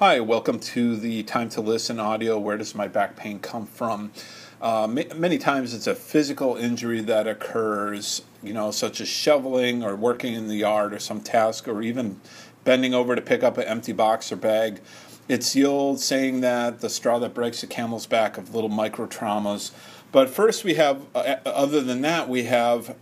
Hi, welcome to the Time to Listen audio. Where does my back pain come from? Uh, many times it's a physical injury that occurs, you know, such as shoveling or working in the yard or some task or even bending over to pick up an empty box or bag. It's the old saying that the straw that breaks the camel's back of little micro traumas. But first, we have, uh, other than that, we have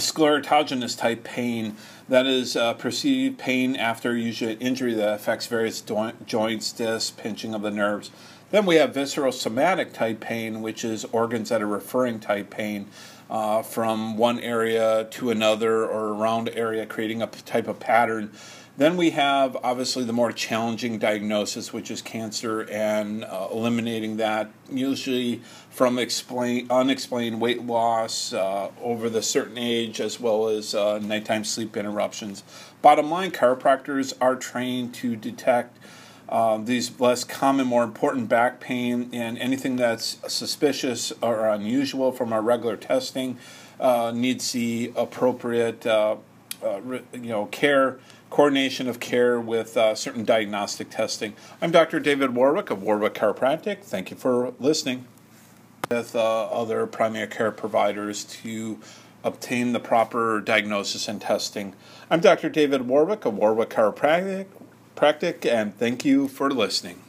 sclerotogenous type pain that is uh, perceived pain after usually injury that affects various do- joints discs pinching of the nerves. Then we have visceral somatic type pain which is organs that are referring type pain uh, from one area to another or around area creating a type of pattern then we have obviously the more challenging diagnosis, which is cancer, and uh, eliminating that usually from explain, unexplained weight loss uh, over the certain age, as well as uh, nighttime sleep interruptions. Bottom line, chiropractors are trained to detect. Uh, these less common, more important back pain and anything that's suspicious or unusual from our regular testing uh, needs the appropriate uh, uh, you know, care, coordination of care with uh, certain diagnostic testing. I'm Dr. David Warwick of Warwick Chiropractic. Thank you for listening. With uh, other primary care providers to obtain the proper diagnosis and testing. I'm Dr. David Warwick of Warwick Chiropractic, and thank you for listening.